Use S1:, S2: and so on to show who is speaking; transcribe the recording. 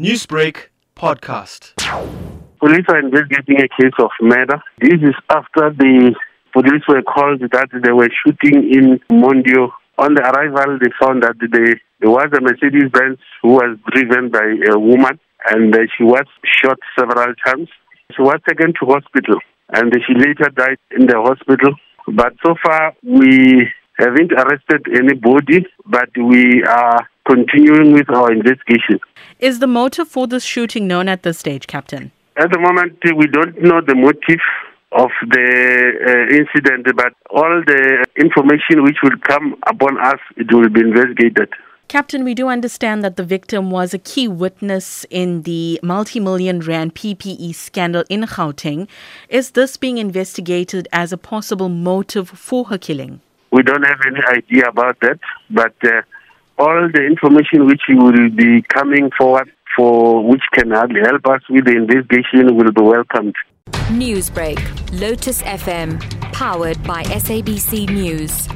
S1: Newsbreak podcast.
S2: Police are investigating a case of murder. This is after the police were called that they were shooting in Mondeor. On the arrival, they found that they, there was a Mercedes Benz who was driven by a woman and she was shot several times. She was taken to hospital and she later died in the hospital. But so far, we haven't arrested anybody, but we are continuing with our investigation.
S3: Is the motive for this shooting known at this stage, Captain?
S2: At the moment, we don't know the motive of the uh, incident, but all the information which will come upon us, it will be investigated.
S3: Captain, we do understand that the victim was a key witness in the multi million rand PPE scandal in Gauteng. Is this being investigated as a possible motive for her killing?
S2: We don't have any idea about that, but uh, all the information which will be coming forward for which can help us with the investigation will be welcomed.
S4: Newsbreak, Lotus FM, powered by SABC News.